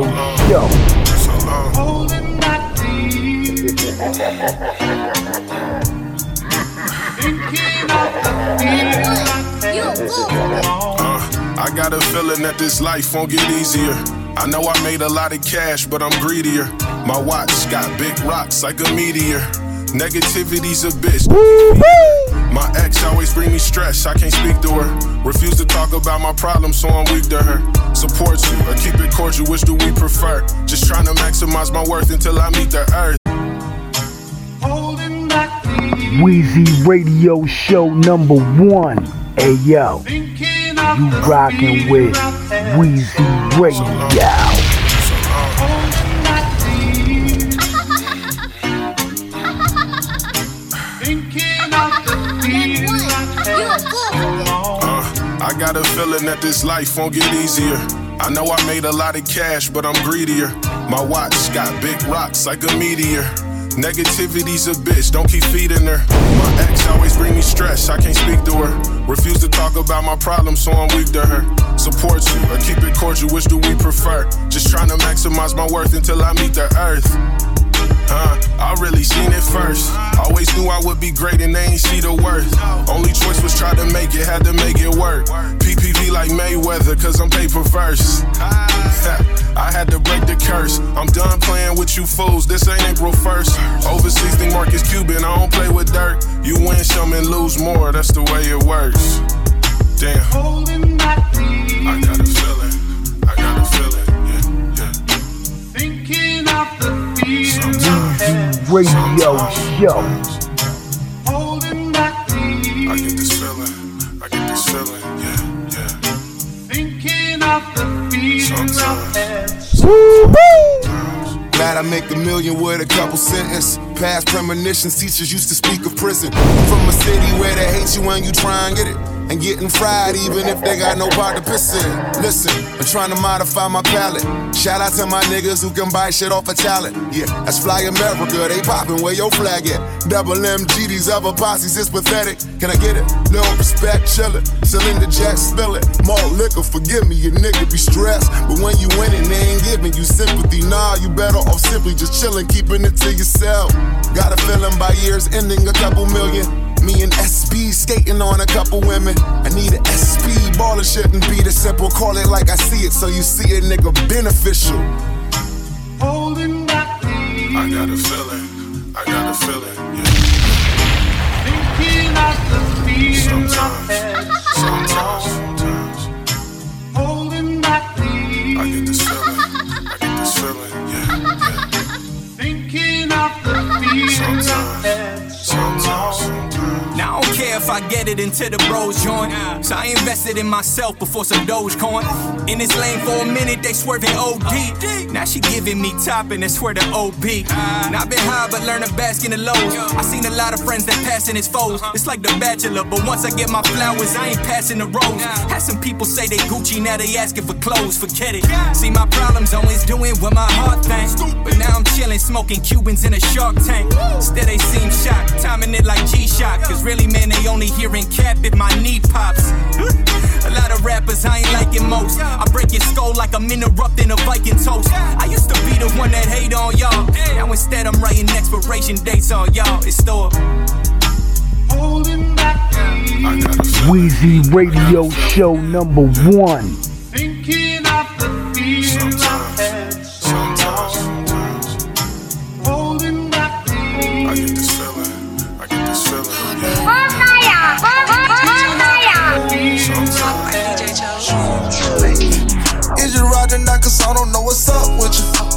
Radio Show. Holding back Thinking of the feeling Uh, I got a feeling that this life won't get easier. I know I made a lot of cash, but I'm greedier. My watch got big rocks like a meteor. Negativity's a bitch. My ex always bring me stress, I can't speak to her. Refuse to talk about my problems, so I'm weak to her. Support you or keep it cordial, which do we prefer? Just trying to maximize my worth until I meet the earth. Wheezy Radio Show number one. Hey yo, you the rockin' with Wheezy uh, Radio. Got a feeling that this life won't get easier. I know I made a lot of cash, but I'm greedier. My watch got big rocks like a meteor. Negativity's a bitch, don't keep feeding her. My ex always bring me stress, I can't speak to her. Refuse to talk about my problems, so I'm weak to her. Support you or keep it cordial, which do we prefer? Just trying to maximize my worth until I meet the earth. Huh, I really seen it first. Always knew I would be great and they ain't see the worth. Only choice was try to make it, had to make it work. PPV like Mayweather, cause I'm paper verse. I had to break the curse. I'm done playing with you fools, this ain't April 1st. Overseas think Marcus Cuban, I don't play with dirt. You win some and lose more, that's the way it works. Damn, I got a feeling, I got a feeling, yeah, yeah. Thinking of the Radio Show. Holding back I get this feeling, I get this feeling, yeah, yeah. Thinking of the feeling Sometimes. Glad I make a million with a couple sentence. Past premonitions, teachers used to speak of prison. From a city where they hate you when you try and get it. And getting fried even if they got no part to piss in. Listen, I'm trying to modify my palate. Shout out to my niggas who can buy shit off of talent. Yeah, that's Fly America, they poppin' where your flag at. Double MG, these other posses is pathetic. Can I get it? Little respect, chillin'. Cylinder jack, spill it. More liquor, forgive me, your nigga be stressed. But when you winning, they ain't giving you sympathy. Nah, you better off simply just chillin', keeping it to yourself. Got a feeling by years ending a couple million. Me and SB skating on a couple women. I need an SP ballin' shouldn't be the simple. Call it like I see it, so you see it, nigga beneficial. Holding back I got a feeling, I got a feeling, yeah. Thinking of the feeling Sometimes, sometimes, sometimes. Holding back I get this feeling, I get this feeling, yeah, yeah. Thinking of the feeling sometimes, care if I get it into the bros joint. So I invested in myself before some Dogecoin. In this lane for a minute, they swerving OD. Now she giving me top and they swear to OB. Now I've been high but learning basking the lows. I seen a lot of friends that passing his foes. It's like the bachelor, but once I get my flowers, I ain't passing the rose. Had some people say they Gucci, now they asking for clothes. Forget it. See my problems always doing what my heart thinks. But now I'm chilling, smoking Cubans in a shark tank. Still they seem shocked, timing it like G-Shock. Cause really, man, they only hearing cap if my knee pops. A lot of rappers I ain't liking most. I break your skull like I'm interrupting a Viking toast. I used to be the one that hate on y'all. Now instead I'm writing expiration dates on y'all. It's store. Holding back I got a feeling, Wheezy Radio Show number one.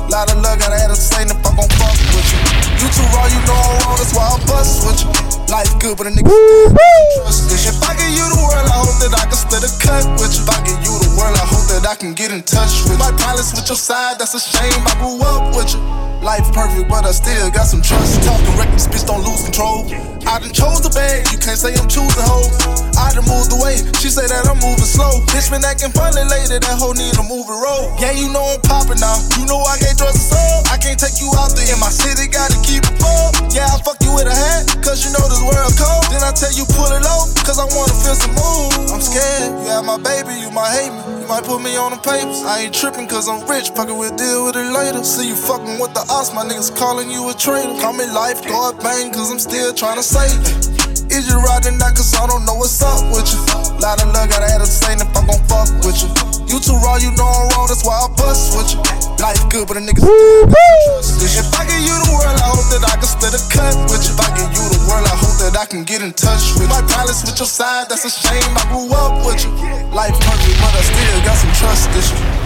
Lot of love, gotta have a saying if I'm gon' fuck with you. You too raw, you know I'm wrong, that's why I bust with you. Life good, but a nigga trust this. If I give you the world, I hope that I can split a cut with you. If I give you the world, I hope that I can get in touch with you. My pilots with your side, that's a shame. I grew up with you. Life perfect, but I still got some trust. Talking reckless, bitch, don't lose control. I done chose the bag, you can't say I'm choosing hoes. I done moved away, she say that I'm moving slow. Bitch been acting funny lately, that hoe need move a moving road. Yeah, you know I'm popping now, you know I can't trust a soul. I can't take you out there in my city, gotta keep it full. Yeah, I fuck you with a hat, cause you know this world cold. Then I tell you pull it low, cause I wanna feel some mood. I'm scared, you have my baby, you might hate me. You might put me on the papers. I ain't tripping cause I'm rich, fucking we'll deal with it later. See you fucking with the ops, my niggas calling you a traitor. Call me lifeguard bang, cause I'm still trying to save you. Is you riding that cause I don't know what's up with you? Lot of love, gotta have a saying if I'm gon' fuck with you. You too raw, you know I'm wrong, that's why I bust with you. Life good, but a nigga If I give you the world, I hope that I can split a cut with you. If I give you the world, I hope that I can get in touch with you. My palace with your side, that's a shame. I grew up with you. Life country, but I still got some trust issues.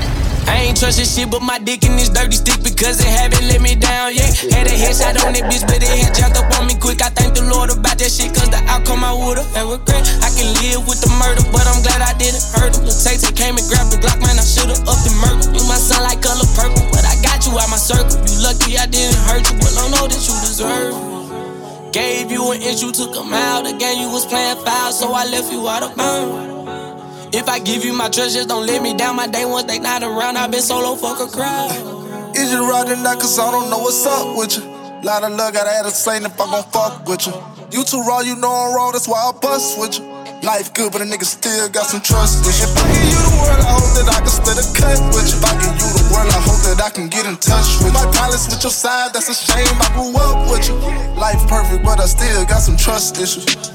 I ain't trustin' shit but my dick in this dirty stick because it haven't let me down yet. Had a headshot on it, bitch, but it had jumped up on me quick. I thank the Lord about that shit cause the outcome I would've had regret. I can live with the murder, but I'm glad I didn't hurt him. Lil Tay came and grabbed the Glock, man, I should've upped and murdered. You my son like color purple, but I got you out my circle. You lucky I didn't hurt you, but I know that you deserve Gave you an inch, you took a mile. The game you was playing foul, so I left you out of bounds. If I give you my trust, just don't let me down. My day once they not around, i been solo, fuck a crowd. Is you riding that cause I don't know what's up with you? Lot of love, gotta add a saying if I gon' fuck with you. You too raw, you know I'm raw, that's why I bust with you. Life good, but a nigga still got some trust with you. If I give you the world, I hope that I can split a cut with you. If I give you the world, I hope that I can get in touch with you. My palace with your side, that's a shame. I grew up with you. Life perfect, but I still got some trust issues.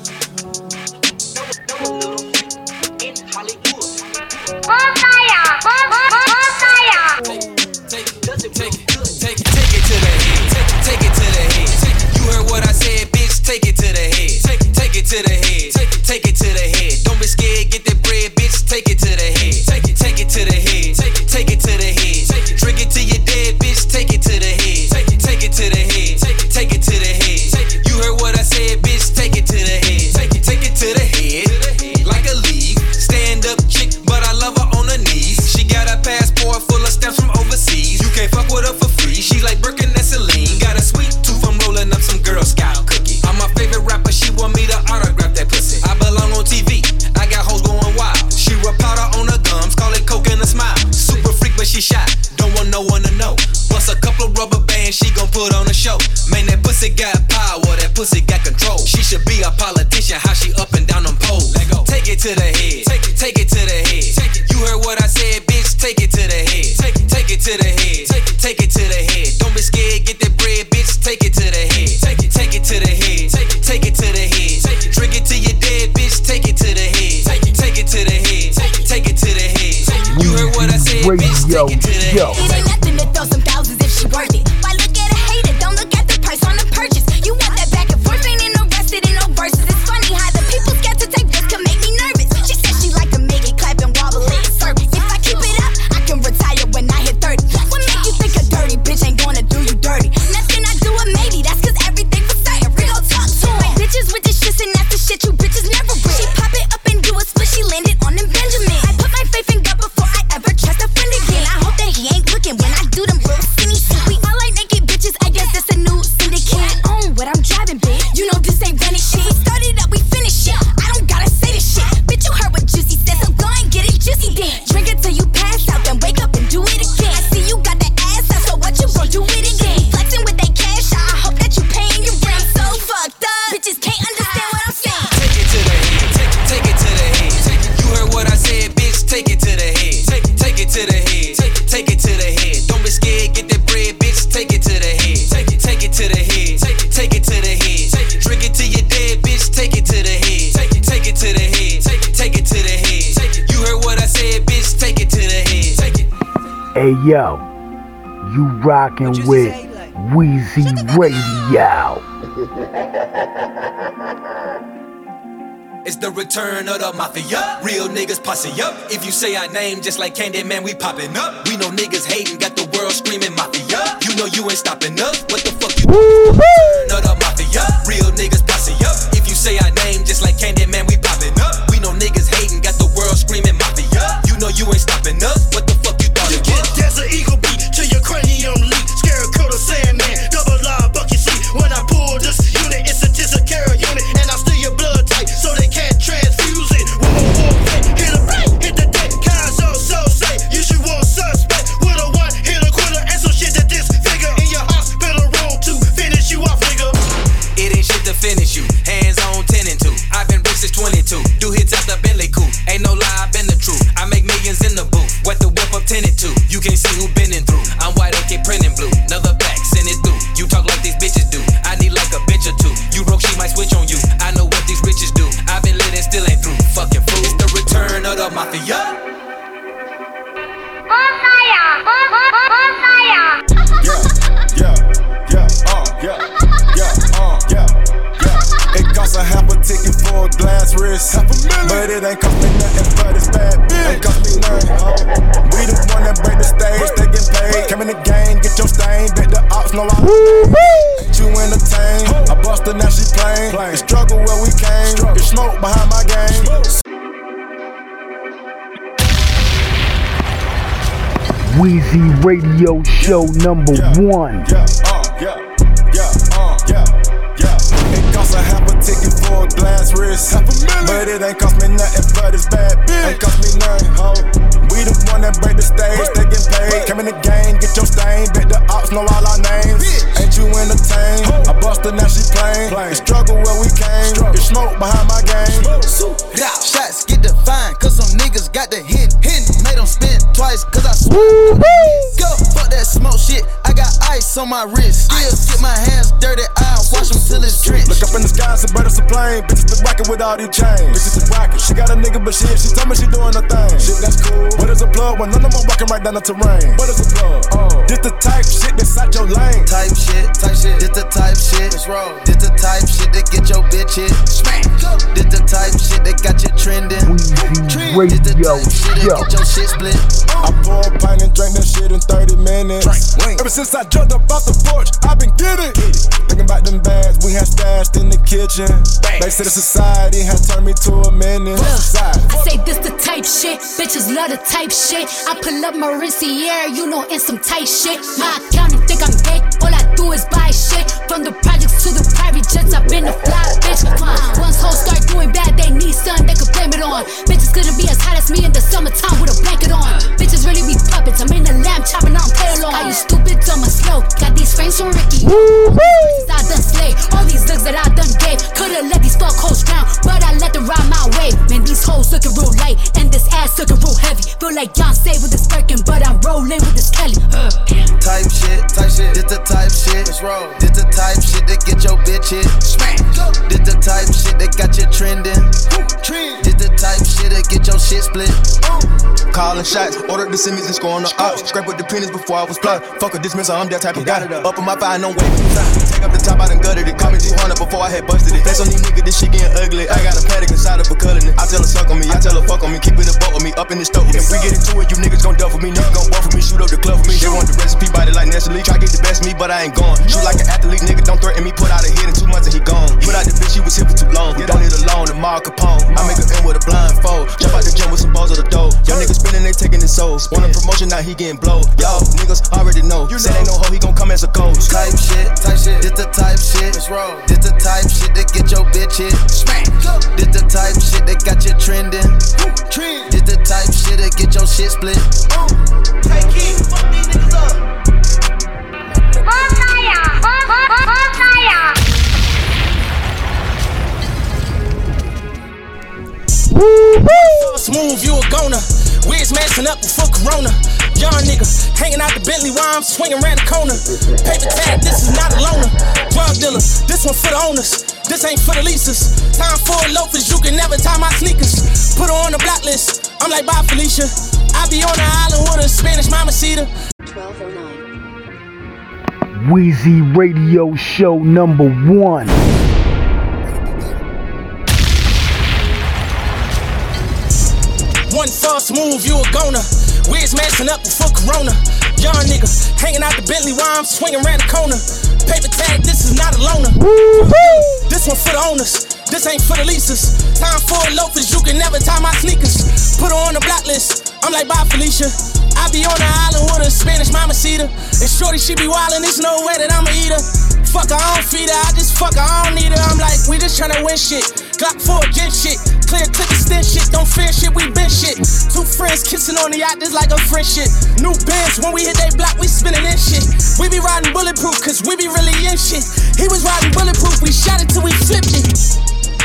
To the head. Take it, take it to the head. Take it You heard what I said, bitch. Take it to the head, take it to the head, take it, take it to the head. Don't be scared, get that bread, bitch. Take it to the head. Take it, take it to the head. Take it, take it to the head. Hey yo, you rockin' with Wheezy Radio. It's the return of the mafia. Real niggas posse up. If you say our name just like Candyman, we popping up. We know niggas hating, got the world screaming mafia. You know you ain't stopping us. What the fuck you Return of the mafia. Real niggas posse up. If you say our But it ain't cost me nothing but bad. Ain't cost me nothing. We the one that break the stage, they get paid. Come in the game, get your stain. Bet the ops know I ain't you entertain. I bust her, now she plain. The struggle where we came. Smoke behind my game. Wheezy Radio Show number one. Uh. For wrist. But it ain't cost me nothing but this bad bitch. Ain't cost me nothing, ho. We the one that break the stage, they get paid. Come in the game, get your stain. Bet the ops know all our names. Ain't you entertain? I bust her, now she plain. The struggle where we came. Get smoke behind my game. Shots get defined, cause some niggas got the hit. hit. Made them spin twice, cause I swear. Go, fuck that smoke shit. I got ice on my wrist. Still get my hands dirty, I wash them till it's drenched. Look up in the sky, some bird is a plane. Bitches been rockin' with all these chains. Bitches been rockin'. She got a nigga, but shit, she told me she doing her thing. Shit, that's cool. What is a plug when none of them walking right down the terrain? What is a plug? Oh, this the type shit that's out your lane. Type shit, type shit. This the type shit. This the type shit that get your bitch hit. Smack. This the type shit that got you trending. Wheezy This the type shit that get your shit split. I pour a pint and drink that shit in 30 minutes. Ever since I jumped up off the porch, I've been getting. Thinking about them bags we had stashed in the kitchen. Thanks to the society, had turned me to a menace. Society. I say this the type shit, bitches love the type shit. I pull up Mauricia, you know, in some tight shit. My accountant think I'm gay, all I do is buy shit. From the projects to the private jets, I've been a fly bitch. Uh, once hoes start doing bad, they need something they could blame it on. Bitches couldn't be as hot as me in the summertime with a blanket on. Bitches really be puppets, I'm in the lamb chopping on tail on. Are you stupid, dumb or slow? Got these frames from Ricky. Bitches I done slay, all these looks that I done gave. Could've let these fuck hoes drown, but I let them ride my way. Man, these hoes looking real light, and this ass looking real heavy. Feel like Beyonce with this Birkin, but I'm rolling with this Kelly. Uh. Type shit, type shit. This the type shit. This the type shit that get your bitch hit. Smack. This the type shit that got you trending. Trend. This the type shit that get your shit split. Calling shots, ordered the semis and scoring the ops. Scrape with the pennies before I was plugged. Fuck a dismissal, I'm that type of guy. Up on my fire, no way. Take up the top, I done gutted it. Call me 200 before I had busted it. Flex on these niggas, this shit getting ugly. I got a paddock inside of a culling it. I tell her suck on me, I tell her fuck on me. Keep it a buck with me, up in the stove. If we get into it, you niggas gon' duff with me. Niggas gon' buff with me, shoot up the club with me. They want the recipe, body like Nestle. Try get the best me, but I ain't gone. Shoot like an athlete, nigga, don't threaten me. Put out a hit in two months and he gone. Put out the bitch, he was here for too long. Don't need a loan, the Mark Capone. I make a end with a blindfold. Jump out the gym with some balls of the dough. Young niggas spinning, they taking his souls. Want a promotion, now he getting blowed. Y'all niggas already know. You Said ain't no hoe, he gon' come as a ghost. Type shit, type shit. This the type shit. This the type shit that get your bitch hit. Smack. This the type shit that got you trending. This the type shit that get your shit split. Take it, fuck these niggas up. Woo! Smooth, you a goner. Wiz messing up before Corona. Young nigga, hanging out the Bentley while I'm swinging around the corner. Paper tag, this is not a loner. Drug dealer, this one for the owners. This ain't for the leases. Time for loafers, you can never tie my sneakers. Put her on the block list. I'm like, bye, Felicia. I be on the island with a Spanish mama cedar. Wheezy oh Radio Show number one. One false move, you a goner. Wiz messing up before Corona. Young nigga, hanging out the Bentley while I'm swinging around the corner. Paper tag, this is not a loner. This one for the owners. This ain't for the leases. Time for loafers, you can never tie my sneakers. Put her on the block list. I'm like, Bob Felicia. I be on the island with a Spanish mama cedar. And shorty, she be wildin', there's no way that I'ma eat her. Fuck her, I don't feed her, I just fuck her, I don't need her. I'm like, we just tryna win shit. Glock 4 again shit. Clear click extend shit, don't fear shit, we been shit. Two friends kissing on the yacht, this like a friendship. New bands, when we hit they block, we spinning in shit. We be riding bulletproof, cause we be really in shit. He was riding bulletproof, we shot it till we flipped it.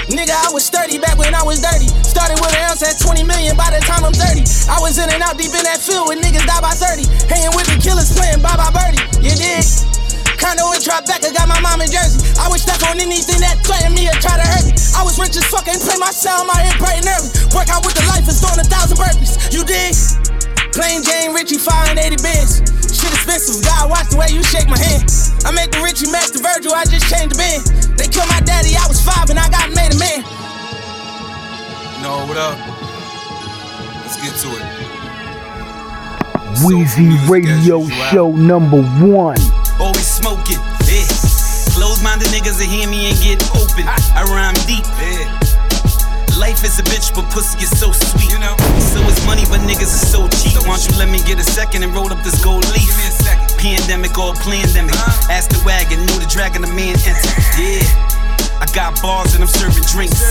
Nigga, I was 30 back when I was dirty. Started with an ounce at 20 million by the time I'm 30. I was in and out deep in that field when niggas die by 30. Hanging with the killers playing bye bye birdie. You dig? Condo in Tribeca, got my mom in Jersey. I would step on anything that threatened me or try to hurt me. I was rich as fuck and play my sound, my head bright and early. Work out with the life is doing a thousand burpees. You dig? Plain Jane Richie, 580 bins. Shit expensive, God watch the way you shake my hand. I make the Richie match the Virgil, I just changed the band. They killed my daddy, I was five and I got made a man. No, what up? Let's get to it. Wheezy Radio Show number one. Always smoking, yeah. Close-minded niggas that hear me and get open. I rhyme deep, yeah. Life is a bitch, but pussy is so sweet. You know, so is money, but niggas is so cheap. Why don't you let me get a second and roll up this gold leaf? Give me a second. Pandemic or pandemic. Uh-huh. Ask the wagon, knew the dragon, the man entered. Yeah. I got bars and I'm serving drinks.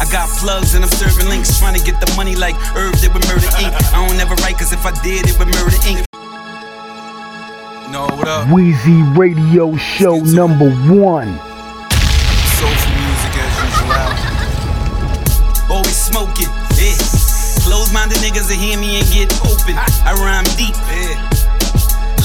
I got plugs and I'm serving links. Trying to get the money like Irv did with Murder Inc. I don't ever write, cause if I did, it would Murder Inc. No, what up? Wheezy Radio Show number one. Soulful music as usual. Always smoking, yeah. Close-minded niggas that hear me and get open. I rhyme deep, yeah.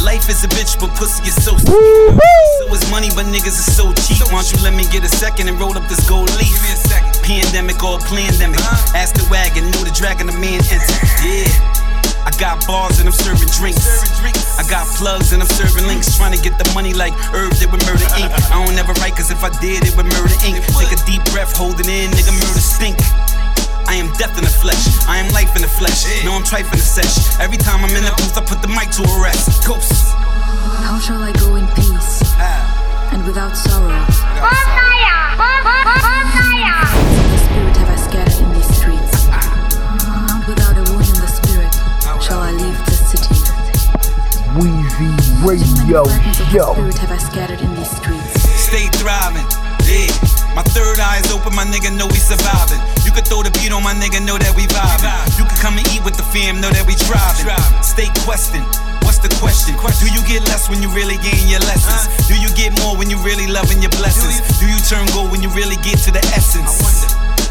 Life is a bitch, but pussy is so sweet. So is money, but niggas is so cheap. Why don't you let me get a second and roll up this gold leaf? Give me a second. Pandemic or pandemic. Uh-huh. Ask the wagon, knew the dragon, the man entered. Yeah. I got bars and I'm serving drinks. I got plugs and I'm serving links. Trying to get the money like Irv did with Murder Inc. I don't ever write, cause if I did, it would Murder Inc. Take a deep breath, hold it in, nigga, murder stink. I am death in the flesh. I am life in the flesh. No, I'm trife in the sesh. Every time I'm in the booth, I put the mic to a rest. Ghosts. How shall I go in peace ah. and without sorrow? Wheezy Radio Show. Spirit have I scattered in these streets. Stay thriving. Yeah. My third eye is open, my nigga know we surviving. You could throw the beat on my nigga, know that we vibing. You could come and eat with the fam, know that we driving. Stay questing. What's the question? Do you get less when you really gain your lessons? Do you get more when you really loving your blessings? Do you turn gold when you really get to the essence?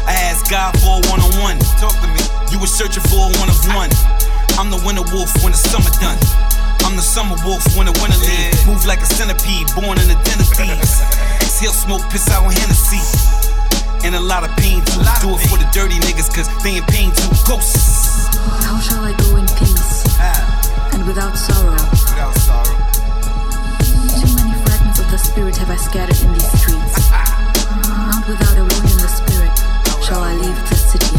I asked God for a one on one. Talk to me. You were searching for a one of one. I'm the winter wolf when the summer done. I'm the summer wolf when the winter leaves. Move like a centipede, born in the den of thieves. Exhale smoke, piss out Hennessy. And a lot of pain too. Do it for the dirty niggas, cause they in pain too. Ghosts. How shall I go in peace and without sorrow? Without sorrow. Too many fragments of the spirit have I scattered in these streets. Not without a wound in the spirit shall I leave the city.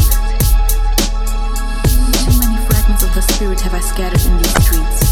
Too many fragments of the spirit have I scattered in these streets.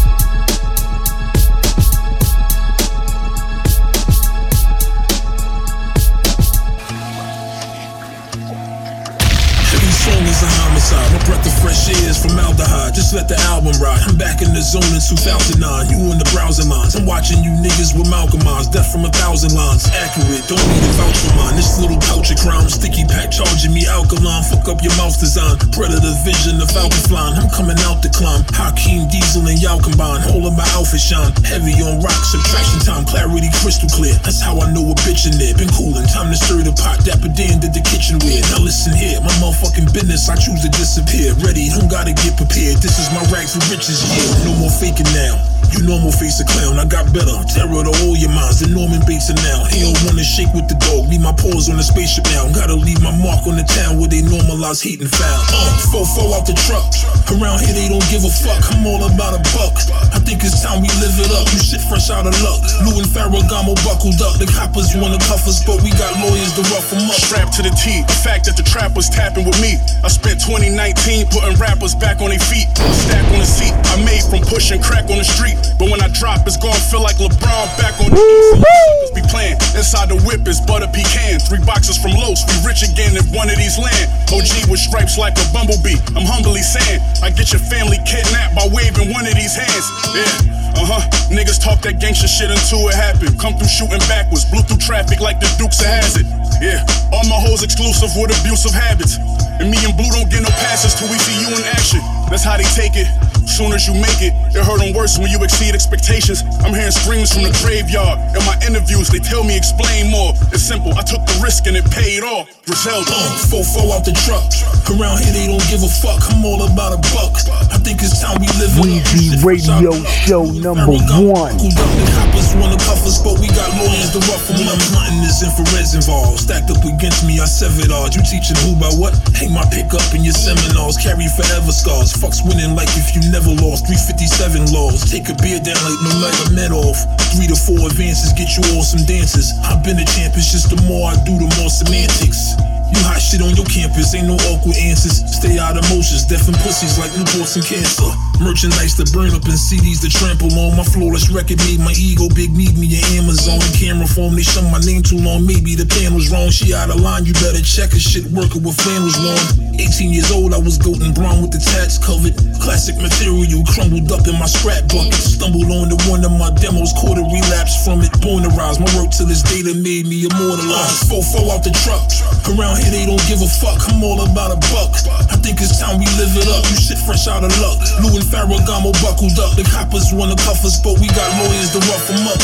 Let the album ride. I'm back in the zone in 2009. You in the browser lines. I'm watching you niggas with Malcolm eyes. Death from a thousand lines. Accurate. Don't need a vouch for mine. This little pouch of crime. Sticky pack charging me alkaline. Fuck up your mouth design. Predator vision. The falcon flying. I'm coming out to climb. Hakeem Diesel and y'all combine. Of my outfit shine. Heavy on rock. Subtraction time. Clarity crystal clear. That's how I know a bitch in there. Been coolin'. Time to stir the pot. Dapper Dan did the kitchen weird. Now listen here. My motherfucking business. I choose to disappear. Ready. Don't gotta get prepared. This is my rags for riches. Yeah. No more faking now. You normal face a clown, I got better. Terror to all your minds, the Norman Bates are now. He don't wanna shake with the dog, leave my paws on the spaceship now. Gotta leave my mark on the town where they normalize hate and foul. Uh, fofo out the truck. Around here they don't give a fuck, I'm all about a buck. I think it's time we live it up, you shit fresh out of luck. Lou and Ferragamo buckled up, the coppers wanna cuff us, but we got lawyers to rough them up. Strapped to the T, the fact that the trap was tapping with me. I spent 2019 putting rappers back on their feet. Stack on the seat, I made from pushing crack on the street. But when I drop, it's gonna feel like LeBron back on the east. Be playing. Inside the whip is butter pecan. Three boxes from Los, we rich again if one of these land. OG with stripes like a bumblebee. I'm humbly saying, I get your family kidnapped by waving one of these hands. Yeah. Uh huh. Niggas talk that gangster shit until it happened. Come through shooting backwards, blew through traffic like the Dukes of Hazzard. Yeah. All my hoes exclusive with abusive habits. And me and Blue don't get no passes till we see you in action. That's how they take it. Soon as you make it, it hurt them worse when you exceed expectations. I'm hearing screams from the graveyard. In my interviews, they tell me explain more. It's simple, I took the risk and it paid off. Griselda. Uh, fofo out the truck. Around here they don't give a fuck. I'm all about a buck. I think it's time we live it up. Radio Show number one. The coppers wanna cuff us, but we got lawyers to rough them up. Nothing is infrared's involved. Stacked up against me, I severed odds. You teaching who by what? Hang my pick up in your seminars. Carry forever scars. Fucks winning like if you never lost. 357 laws. Take a beer down like no a met off. Three to four advances get you all some dances. I've been a champ, it's just the more I do, the more semantics. You hot shit on your campus, ain't no awkward answers. Stay out of motions, deaf and pussies like Newports and cancer. Merchandise to burn up and CDs to trample on. My flawless record made my ego big, need me an Amazon. In camera form, they show my name too long, maybe the panel's wrong. She out of line, you better check her shit working with flannels long. 18 years old, I was golden brown with the tats covered. Classic material crumbled up in my scrap bucket. Stumbled on to one of my demos, caught a relapse from it. Born to rise, my work to this day that made me immortalized. Fofo out the truck. Around here, they don't give a fuck. I'm all about a buck. I think it's time we live it up. You shit fresh out of luck. Lou and Ferragamo buckled up. The coppers wanna cuff us, but we got lawyers to rough them up.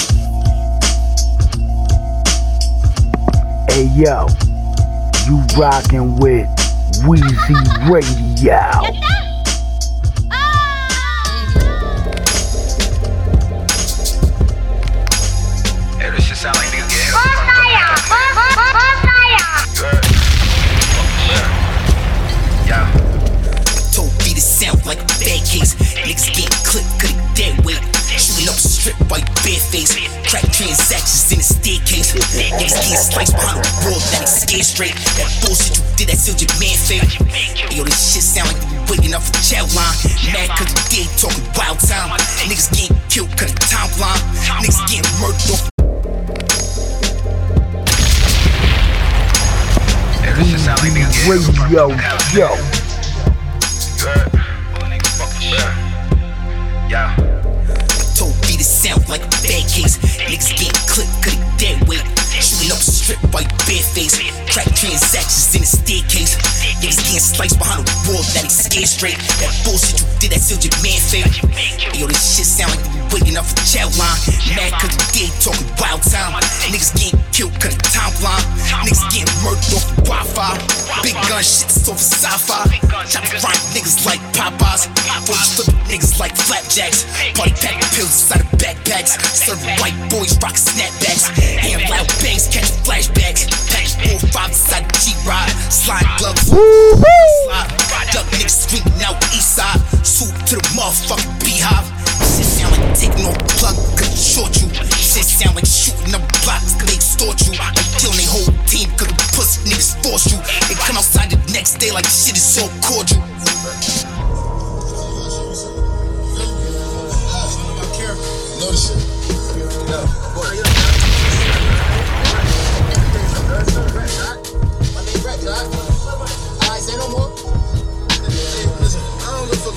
Hey yo, you rockin' with Weezy Radio. Hey, this shit sound like niggas get hit. Yeah. Toe beat it sound like a bad case. Niggas getting clipped, cause they dead weight. Shooting up the strip white bare face. Track transactions in the staircase. Niggas getting sliced behind the wall, that ain't scared straight. That bullshit you did, that sealed your man fate. Yo, this shit sound like you waiting up for the chow line. Mad cause you dead talking wild time. Niggas getting killed cause the timeline. Niggas getting murdered off Hey, this shit sound like niggas get hit. Radio Show. Yeah. Case. Niggas white bare face. Track transactions in the staircase. Niggas getting sliced behind the wall, that ain't scared straight. That bullshit you did, that sealed your man fate. Yo, this shit sound like you waiting up for the chow line. Mad cause you dead talking wild time. Niggas getting killed cause the timeline. Niggas getting murdered off the Wi-Fi. Big gun shit, so for sci-fi. Chop right niggas like Popeyes. Boys flip niggas like flapjacks. Party pack pills inside of backpacks. Serving white boys rock snapbacks. Hand loud bangs, catch flashbacks. Package four five inside the G-Ride. Slide gloves. Slide. Duck niggas screaming out east side. Swoop to the motherfucking beehive. Shit sound like taking off plug, cause it short you. Shit sound like shooting up blocks, cause they extort you. Like killing they whole team, cause the pussy niggas force you. They come outside the next day like shit is so cordial. Know the shit.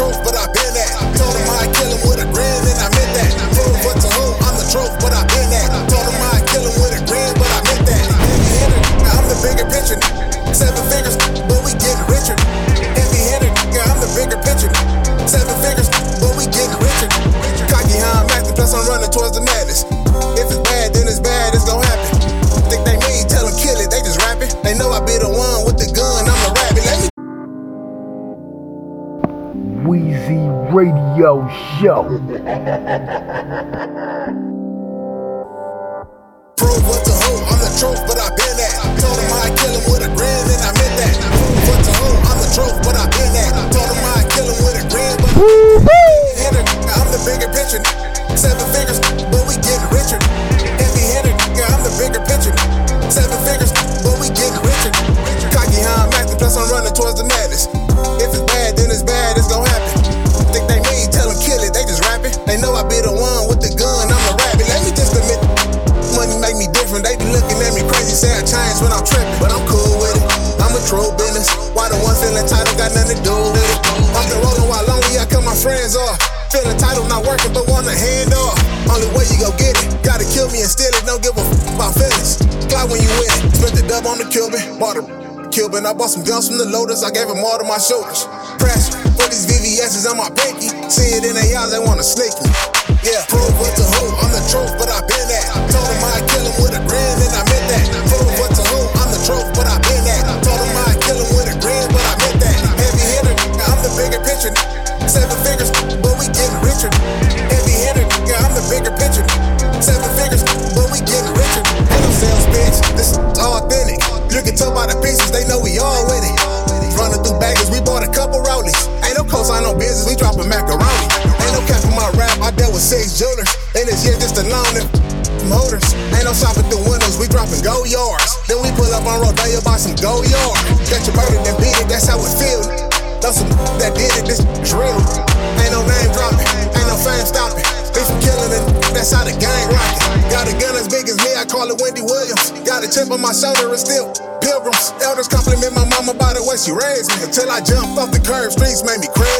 but I been that. Told him I'd kill him with a grin, and I meant that. Prove what to hold, I'm the but I been that. Told him I'd kill him with a grin, but I meant that. I'm the bigger picture. Seven figures, but we getting richer. Heavy yeah, I'm the bigger picture. Seven figures, but we getting richer. Cocky how I'm acting, plus I'm running towards the madness. Radio Show. I bought some guns from the loaders. I gave them all to my shoulders. Press for these VVS's on my pinky. See it in their eyes, they wanna snake me. Yeah, she raised me. Until I jumped off the curb, streets made me crazy.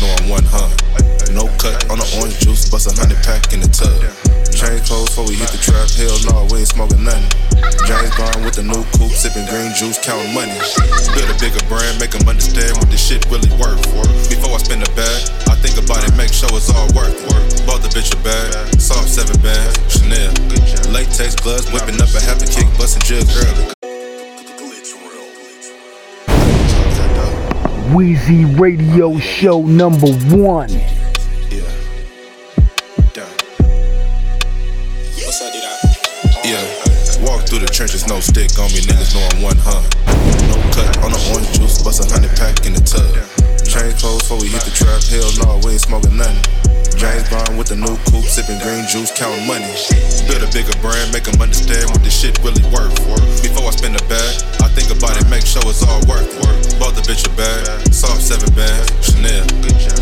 I'm one. No cut on the orange juice, bust a hundred pack in the tub. Change clothes before we hit the trap, hell no, we ain't smoking nothing. James Bond with the new coupe, sipping green juice, counting money. Build a bigger brand, make them understand what this shit really worth. Before I spend a bag, I think about it, make sure it's all worth. Bought the bitch a bag, soft seven band, Chanel. Latex gloves, whipping up a half a kick, busting jugs early. Wheezy Radio Show number one. What's up, did I? Yeah, walk through the trenches, no stick on me, niggas know I'm one hun. No cut on the orange juice, bust a hundred pack in the tub. Change clothes before we hit the trap, hell no, we ain't smoking nothing. James Bond with the new coupe, sipping green juice, counting money. Build a bigger brand, make them understand what this shit really worth. Before I spend a bag, I think about it, make sure it's all worth. Bought the bitch a bag, soft seven band, Chanel.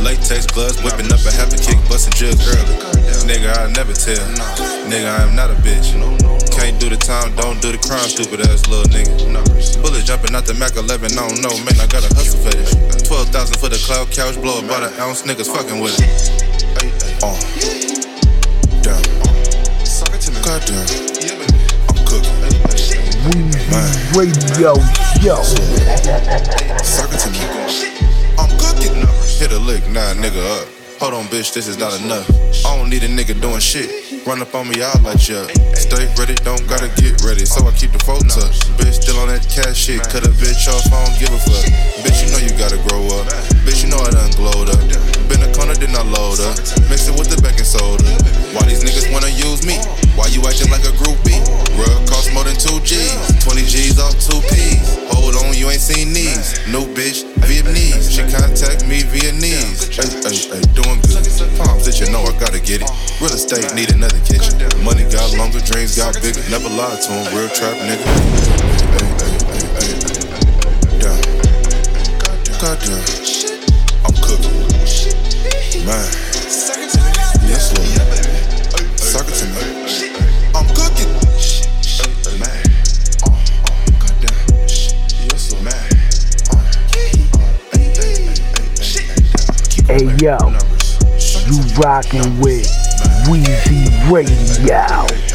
Latex gloves, whipping up a half a kick, busting jugs early. Nigga, I never tell. Nigga, I am not a bitch. Can't do the time, don't do the crime, stupid ass little nigga. Bullet jumping out the Mac 11, I don't know, man, I got a hustle for fetish. 12,000 for the cloud couch, blow about an ounce, niggas fucking with it. Uh. Damn. Goddamn. I'm cooking. Man. Radio Show. Suck it to me. I'm cooking. Hit a lick, nah, nigga up. Hold on, bitch, this is not enough. I don't need a nigga doing shit. Run up on me, I'll light you up. Stay ready, don't gotta get ready, so I keep the phone touch. Bitch, still on that cash shit. Cut a bitch off, I don't give a fuck. Bitch, you know you gotta grow up. Bitch, you know I done glowed up. Been a corner, then I load up. Mix it with the baking soda. Why these niggas wanna use me? Why you acting like a groupie? Rug cost more than 2 G's. 20 G's off 2 P's. Hold on, you ain't seen these. New bitch, Vietnamese. She contact me knees. Ay, ay, ay, doing good. Palms that you know I gotta get it. Real estate need another kitchen. Money got longer, dreams got bigger. Never lied to him, real trap nigga. Ay, ay, ay, ay, ay. Damn. Goddamn. I'm cooking. Man. Yes, Lord. Suck it to me. I'm cooking. Man. Hey yo, you rockin' with Wheezy Radio.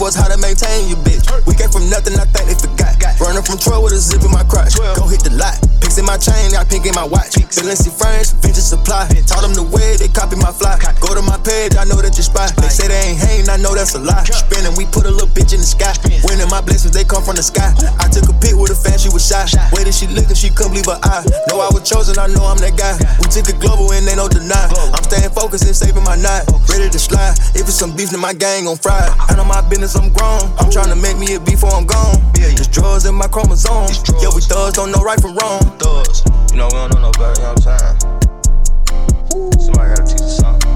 Wrist. Chain, got pink in my watch. Balenci frames, vintage supply. Taught them the way, they copy my fly. Go to my page, I know that you spy. They say they ain't hating, I know that's a lie. Spinning, we put a little bitch in the sky. Winning my blessings, they come from the sky. I took a pic with a fan, she was shy. Way that she looking, she couldn't believe her eye. Know I was chosen, I know I'm that guy. We took it global and ain't no deny. I'm staying focused and saving my night. Ready to slide. If it's some beef, then my gang on fry. I know my business, I'm grown. I'm trying to make me a beef before I'm gone. Just drugs in my chromosome. Yeah, we thugs don't know right from wrong. Thugs. You know, we don't know no better, you know what I'm saying? Somebody gotta teach us something.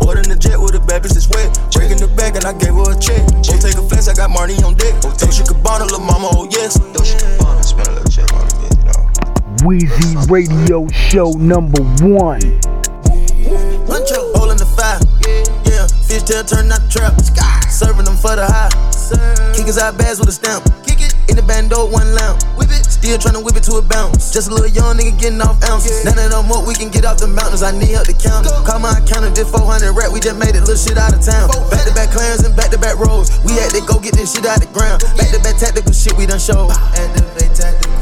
Board in the jet with a bad bitch that's wet. Breaking the back and I gave her a check. Go take a flex, I got Marty on deck. Dolce Gabbana, lil' mama, oh yes. Dolce Gabbana, spend a little check on it, you know. Wheezy Radio Show number one. Luncho, hole in the fire. Yeah, fish tail turn out the trap. Serving them for the high. Kick his eye bags with a stamp. In the bando, one lamp. Whip it, still tryna whip it to a bounce. Just a little young nigga getting off ounces. None of them up, we can get off the mountains. I need help to count. Call my accountant, did 400 rap. We just made it little shit out of town. Back to back clans and back to back roads. We had to go get this shit out the ground. Back to back tactical shit we done showed. Activate tactical.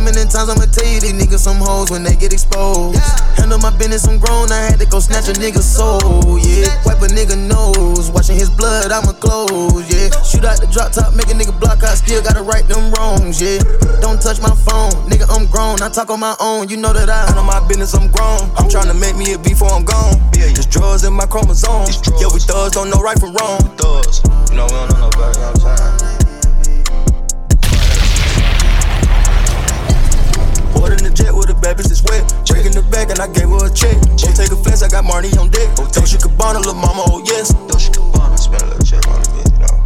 How many times I'ma tell you these niggas some hoes when they get exposed? Handle my business, I'm grown, I had to go snatch a nigga's soul, yeah. Wipe a nigga nose, watching his blood, I'ma close, yeah. Shoot out the drop top, make a nigga block out, still gotta right them wrongs, yeah. Don't touch my phone, nigga, I'm grown, I talk on my own, you know that I handle my business, I'm grown. I'm tryna make me a before I'm gone. Yeah, just drugs in my chromosomes. Yeah, we thugs don't know right from wrong. Thugs. You know, we don't know no better, you know what I'm saying? Jet with a bad bitch that's wet. Breaking the back and I gave her a check. Go take a flex, I got Marty on deck. Dolce Gabbana, lil' mama, oh yes. Dolce Gabbana, spend a little check on it, you know.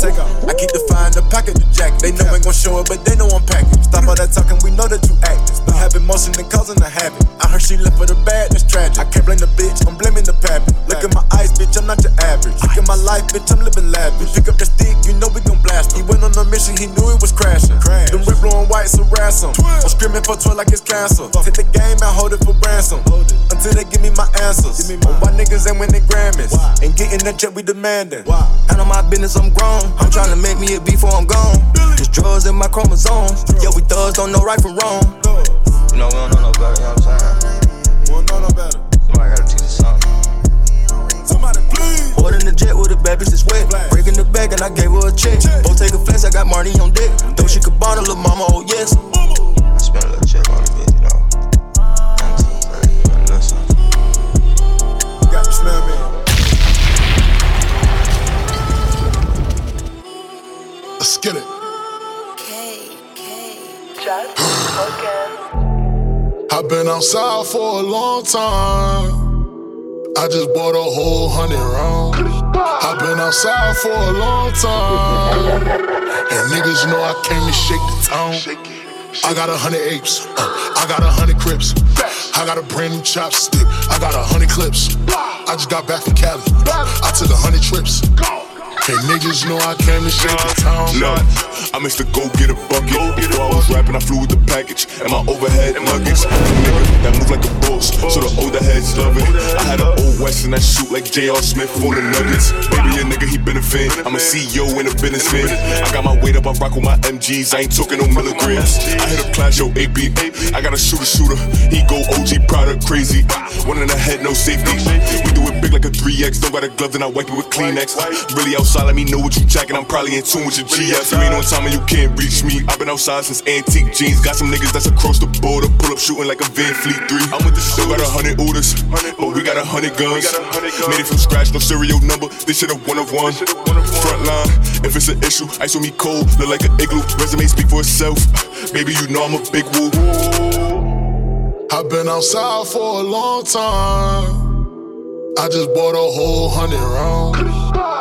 Take off. I keep defying the package of jack. They know ain't gon' show it, but they know I'm packing. Stop all that talking, we know that you acting. We have emotion and causing a habit. I heard she left for the bad, that's tragic. I can't blame the bitch, I'm blaming the pappy. Look at my eyes, bitch, I'm not your average. Look at my life, bitch, I'm living lavish. Pick up the stick, you know we gon' blast him. He went on a mission, he knew it was crashing. Crash. Them rip blowing white, so ransom. I'm screaming for 12 like it's cancer. Take the game and hold it for ransom. Until they give me my answers. Give me my oh, why niggas ain't winning Grammys. Ain't getting that check we demanding. of my business, I'm grown. I'm tryna make me a beef before I'm gone. Just drugs in my chromosomes. Yeah, we thugs don't know right from wrong. You know, we don't know no better, you know what I'm saying? We don't know no better. Somebody gotta teach us something. Somebody please. Board in the jet with a bad bitch that's wet. Breaking the back and I gave her a check. Go take a flex, I got Marty on deck. Dolce Gabbana, lil' mama, oh yes. Spend a little check on it, you know. Got the smell, man. Let's get it. I've been outside for a long time. I just bought a whole hundred rounds. I've been outside for a long time. And niggas know I came to shake the town. I got a hundred apes. uh, I got a hundred crips. I got a brand new chopstick. I got a hundred clips. I just got back from Cali. I took a hundred trips. And niggas know I came to shake the town. Nah, I mixed the go get a bucket. Before I was rapping, I flew with the package and my overhead and nuggets. Nigga that move like a boss, so the older heads love it. I had an that shoot like J.R. Smith for the nuggets. Baby, a nigga, he been a fan. I'm a CEO and a businessman. I got my weight up, I rock with my MGs. I ain't talking no milligrams. I hit a yo, AP. I got a shooter, shooter. He go OG product crazy. One in the head, no safety. We do it big like a 3X. Don't got a glove, then I wipe it with Kleenex. Really outside, let me know what you jacking. I'm probably in tune with your GF. You ain't on time and you can't reach me. I've been outside since antique jeans. Got some niggas that's across the border. Pull up shooting like a VanVleet 3. I'm with the still got a hundred orders, but we got a hundred guns. Made it from scratch, no serial number. This shit a one of one. Front line, if it's an issue, ice on me cold, look like an igloo. Resume speak for itself. Baby, you know I'm a big woo. I've been outside for a long time. I just bought a whole hundred rounds.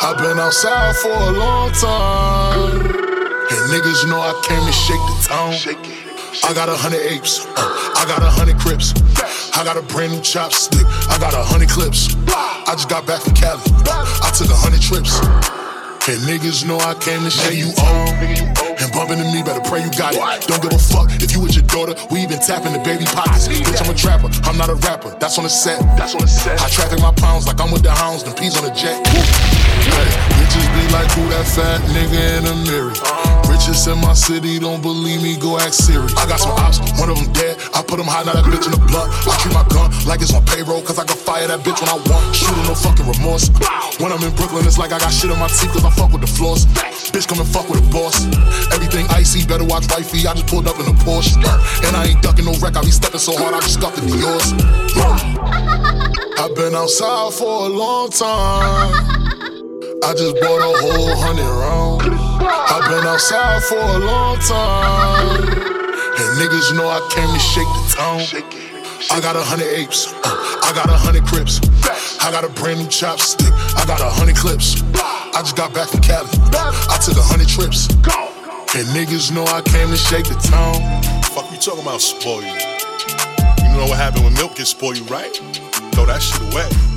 I've been outside for a long time. And niggas know I came to shake the town. I got a hundred apes. I got a hundred crips. I got a brand new chopstick. I got a hundred clips. I just got back from Cali. I took a hundred trips. And niggas know I came to shake you old. And bumping to me, better pray you got it. Don't give a fuck if you with your daughter. We even tapping the baby pockets. Bitch, I'm a trapper. I'm not a rapper. That's on the set. That's on the set. I traffic my pounds like I'm with the hounds. Them peas on the jet. Hey, bitches be like, who that fat nigga in the mirror? Richest in my city, don't believe me, go ask Siri. I got some ops, one of them dead. I put them high, now that bitch in the blood. I treat my gun like it's on payroll, cause I can fire that bitch when I want. Shooting no fucking remorse. When I'm in Brooklyn, it's like I got shit on my teeth, cause I fuck with the floors. Bitch, come and fuck with the boss. Everything icy, better watch wifey. I just pulled up in a Porsche. And I ain't ducking no wreck, I be stepping so hard, I just stuck the Dior's. I've been outside for a long time. I just bought a whole hundred rounds. I've been outside for a long time. And niggas know I came to shake the town. I got a hundred apes. uh, I got a hundred crips. I got a brand new chopstick. I got a hundred clips. I just got back from Cali. I took a hundred trips. And niggas know I came to shake the town. Fuck you talking about spoil you. You know what happened when milk gets spoiled, right? Throw that shit away.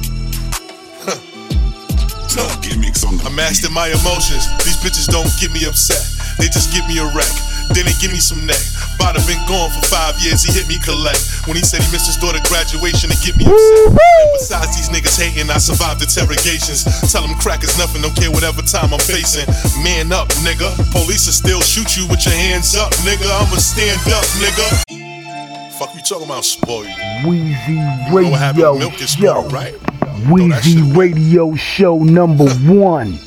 No gimmicks on I mastered my emotions. These bitches don't get me upset. They just give me a wreck. Then they give me some neck. Bada been gone for five years, he hit me collect. When he said he missed his daughter graduation it get me upset. And besides these niggas hating, I survived interrogations. Tell them crack is nothing, don't care whatever time I'm facing. Man up, nigga. Police will still shoot you with your hands up, nigga. I'ma stand up, nigga. Fuck you talking about spoil you. Weezy know what happened Radio when milk gets Show. spoiled, right? Weezy Radio Show number one.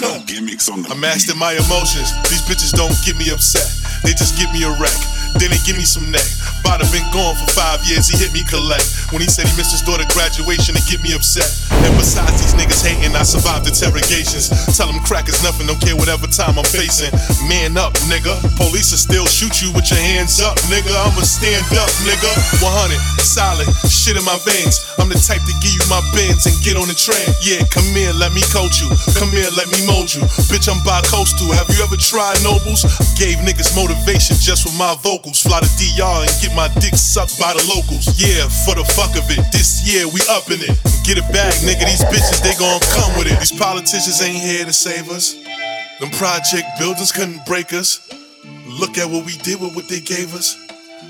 No gimmicks on I mastered my emotions. These bitches don't get me upset. They just give me a wreck. Then they give me some neck. Bada been gone for five years, he hit me collect. When he said he missed his daughter graduation to get me upset. And besides these niggas hating, I survived interrogations. Tell them crack is nothing, don't care whatever time I'm facing. Man up, nigga. Police will still shoot you with your hands up, nigga. I'ma stand up, nigga. 100, solid, shit in my veins. I'm the type to give you my bins and get on the train. Yeah, come here, let me coach you. Come here, let me mold you. Bitch, I'm bi-coastal. Have you ever tried nobles? Gave niggas motivation just with my vocals. Fly to DR and get my dick sucked by the locals. Yeah, for the fuck of it. This year we upping it. Get it back, nigga. These bitches, they gon' come with it. These politicians ain't here to save us. Them project buildings couldn't break us. Look at what we did with what they gave us.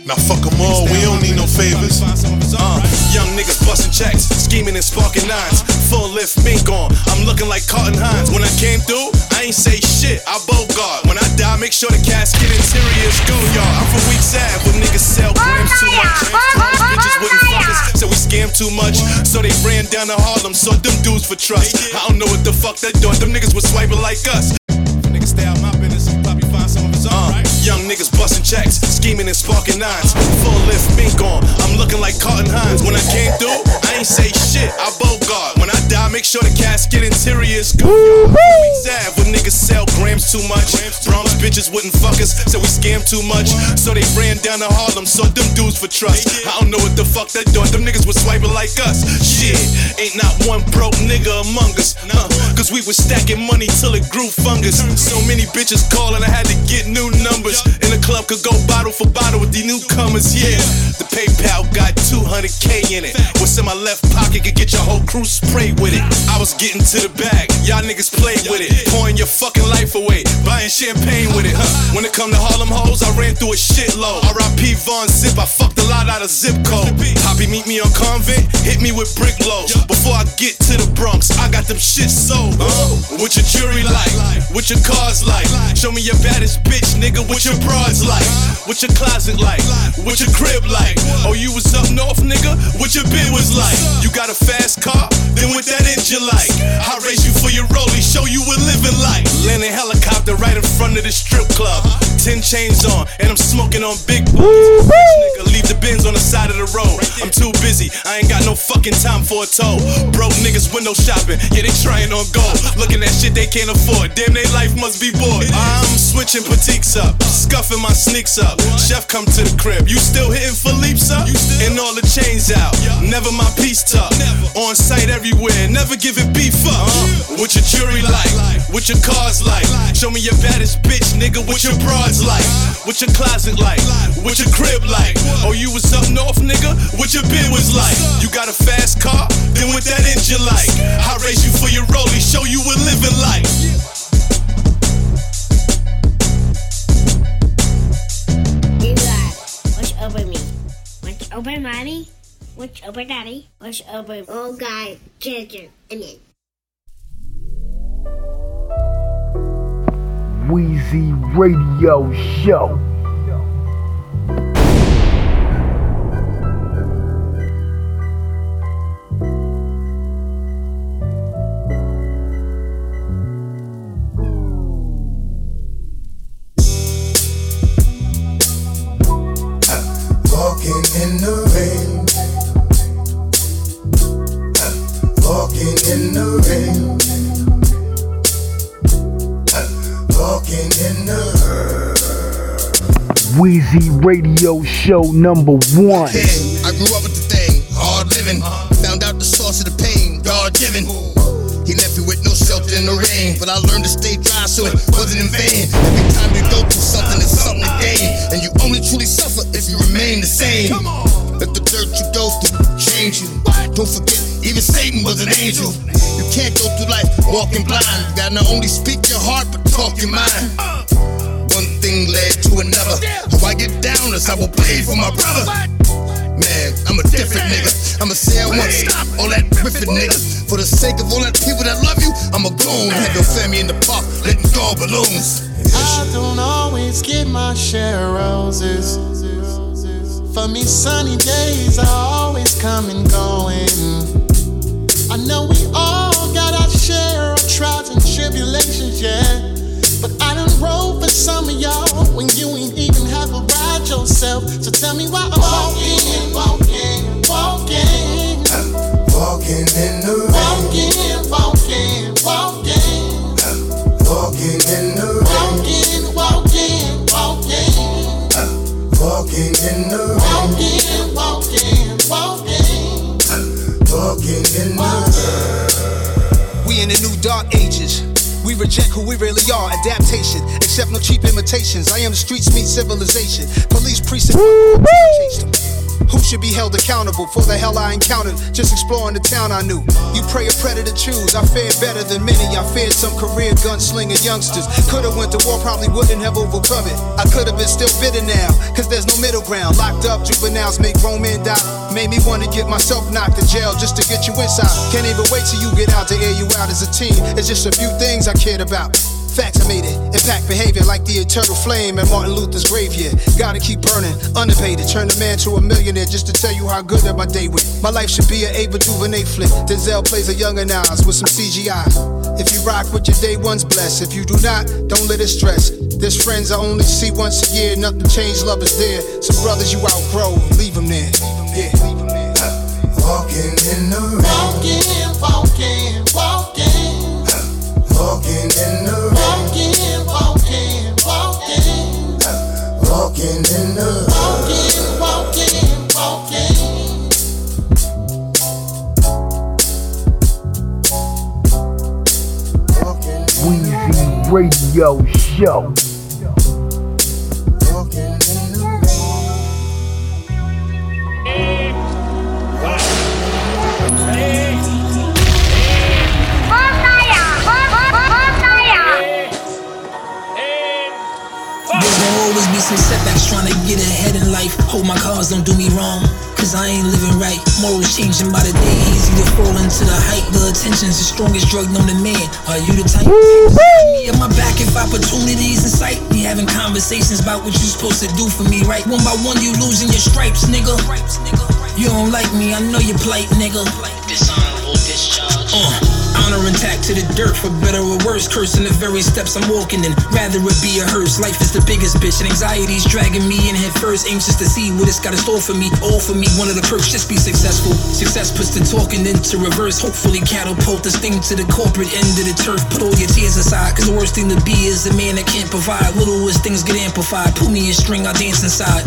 Now fuck them all, we don't need no favors. Uh, young niggas busting checks, scheming and sparking nines. Full lift mink on, I'm looking like Carton Hines. When I came through, I ain't say shit, I bogart. When I die, make sure the casket interiors go yard. I'm from Weeks Ave, where niggas sell grams too much. Promise bitches wouldn't fuck us, so we scam too much. So they ran down to Harlem, sought them dudes for trust. I don't know what the fuck they doing, them niggas was swiping like us. If a stay out my business, probably find some of his own, uh, right? Young niggas busting checks, scheming and sparking nines. Full lift mink on, I'm looking like Carton Hines. When I came through, I ain't say shit, I bogart. When I die, make sure the casket interiors go. Weeks Ave, where niggas sell grams too much. Bronx bitches wouldn't fuck us, so we scam too much. So they ran down to Harlem, sought them dudes for trust. I don't know what the fuck they doing, them niggas was swiping like us. Shit, ain't not one broke nigga among us. Huh, Cause we was stacking money till it grew fungus. So many bitches calling, I had to get new numbers. In the club could go bottle for bottle with the newcomers, yeah. The PayPal got 200k in it. What's in my left pocket could get your whole crew with it. I was getting to the bag, y'all niggas played with it. Pouring your fucking life away, buying champagne with it, huh? When it come to Harlem hoes, I ran through a shitload. RIP Von Zip, I fucked a lot out of zip code. Poppy meet me on convent, hit me with brick loads. Before I get to the Bronx, I got them shit sold. What your jewelry like? What your cars like? Show me your baddest bitch, nigga. What your broads like? What your closet like? What your crib like? Oh, you was up north, nigga? What your bid was like? You got a fast car? Then what that engine like? I race you for your rollie, show you what living like. Landing helicopter right in front of the strip club. Ten chains on, and I'm smoking on big boys. Nigga, leave the bins on the side of the road. I'm too busy, I ain't got no fucking time for a tow. Broke niggas window shopping, yeah, they trying on gold. Looking at shit they can't afford, damn, they life must be bored. I'm switching petites up, scuffing my sneaks up. Chef come to the crib, you still hitting Philippe's up? And all the chains out, never my piece tuck. On site everywhere, never giving beef up. Uh, what your jury like? What your cars like? Show me your baddest bitch, nigga. What your broads like? What your closet like? What your crib like? Oh, you was up north, nigga? What your beer was like? You got a fast car? Then what that engine like? I raise you for your rollie, show you what living like. Watch over me. Watch over mommy. Watch over daddy? Watch over old guy, Ginger, and then. Wheezy Radio Show. Wheezy Radio Show number one. I grew up with the thing, hard living. Found out the source of the pain, God given. He left me with no shelter in the rain, but I learned to stay dry so it wasn't in vain. Every time you go through something, it's something to gain, and you only truly suffer if you remain the same. Let the dirt you go through change you. Don't forget, even Satan was an angel. You can't go through life walking blind. You gotta not only speak your heart, but talk your mind. One thing led to another. I get down is I will bleed for my brother. Man, I'm a different nigga. I'ma say I won't stop all that riffing nigga. For the sake of all that people that love you, I'ma go and have your family in the park letting go balloons. I don't always get my share of roses. For me, sunny days are always coming, and going. I know we all got our share of trials and tribulations, yeah. But I done roll for some of y'all when you ain't even have a ride yourself. So tell me why I'm walking, walking, walking. Walking in the rain. Walking, walking, walking. Walking in the rain. Walking, walking, walking. Walking in the rain. Walking, walking, walking. Walking in the rain. We in the new dark ages. We reject who we really are. Adaptation. Accept no cheap imitations. I am the streets meet civilization. Police precinct. Who should be held accountable for the hell I encountered just exploring the town I knew? You pray a predator choose. I fared better than many. I feared some career gunslinging youngsters. Could've went to war, probably wouldn't have overcome it. I could've been still bitter now, cause there's no middle ground. Locked up, juveniles make grown men die. Made me wanna get myself knocked in jail just to get you inside. Can't even wait till you get out to air you out as a teen. It's just a few things I cared about. Facts I made it. Impact behavior like the eternal flame in Martin Luther's grave here. Gotta keep burning, unabated. Turn a man to a millionaire just to tell you how good that my day went. My life should be an Ava DuVernay flick. Denzel plays a younger Nas with some CGI. If you rock with your day one's blessed. If you do not, don't let it stress. There's friends I only see once a year. Nothing changed, love is there. Some brothers you outgrow, leave them there. Yeah. Walking in the rain. Walking, walking, walking. Walking in the rain. Walking in the Walking, walking, walking. Wheezy Radio Show. Get ahead in life. Hold my cards, don't do me wrong. Cause I ain't living right. Morals changing by the day. Easy to fall into the hype. The attention's the strongest drug known to man. Are you the type? Me at my back if opportunities in sight. We having conversations about what you supposed to do for me, right? One by one, you losing your stripes, nigga. You don't like me, I know you're polite, nigga. Dishonorable discharge. Uh, honor intact to the dirt, for better or worse. Cursing the very steps I'm walking in. Rather it be a hearse. Life is the biggest bitch, and anxiety's dragging me in head first. Anxious to see what it's got in store for me. All for me, one of the perks, just be successful. Success puts the talking into reverse. Hopefully, catapult this thing to the corporate end of the turf. Put all your tears aside, cause the worst thing to be is a man that can't provide. Little as things get amplified. Pull me a string, I dance inside.